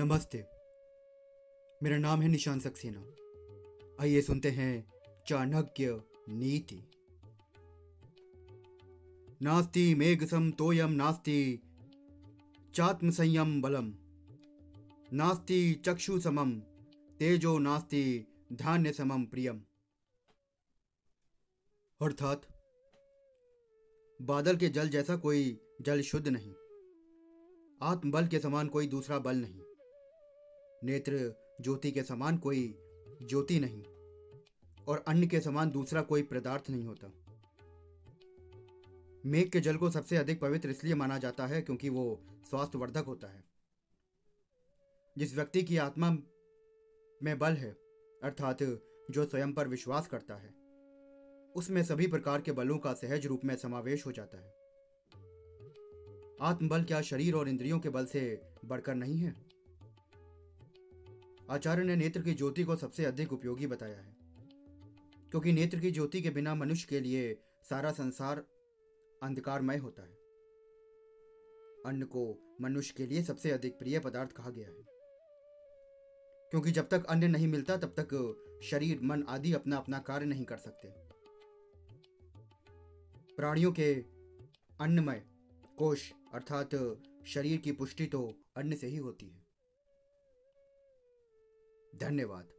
नमस्ते। मेरा नाम है निशान सक्सेना। आइए सुनते हैं चाणक्य नीति। नास्ति मेघसम तोयम नास्ति चात्म संयम बलम। नास्ति चक्षु समम तेजो नास्ति धान्य समम प्रियम। अर्थात, बादल के जल जैसा कोई जल शुद्ध नहीं। आत्मबल के समान कोई दूसरा बल नहीं। नेत्र, ज्योति के समान कोई ज्योति नहीं, और अन्न के समान दूसरा कोई पदार्थ नहीं होता। मेघ के जल को सबसे अधिक पवित्र इसलिए माना जाता है क्योंकि वो स्वास्थ्यवर्धक होता है। जिस व्यक्ति की आत्मा में बल है, अर्थात जो स्वयं पर विश्वास करता है, उसमें सभी प्रकार के बलों का सहज रूप में समावेश हो जाता है। आत्मबल क्या शरीर और इंद्रियों के बल से बढ़कर नहीं है? आचार्य ने नेत्र की ज्योति को सबसे अधिक उपयोगी बताया है। क्योंकि नेत्र की ज्योति के बिना मनुष्य के लिए सारा संसार अंधकारमय होता है। अन्न को मनुष्य के लिए सबसे अधिक प्रिय पदार्थ कहा गया है। क्योंकि जब तक अन्न नहीं मिलता, तब तक शरीर, मन आदि अपना अपना कार्य नहीं कर सकते। प्राणियों के अन्नमय कोश अर्थात शरीर की पुष्टि तो अन्न से ही होती है। धन्यवाद।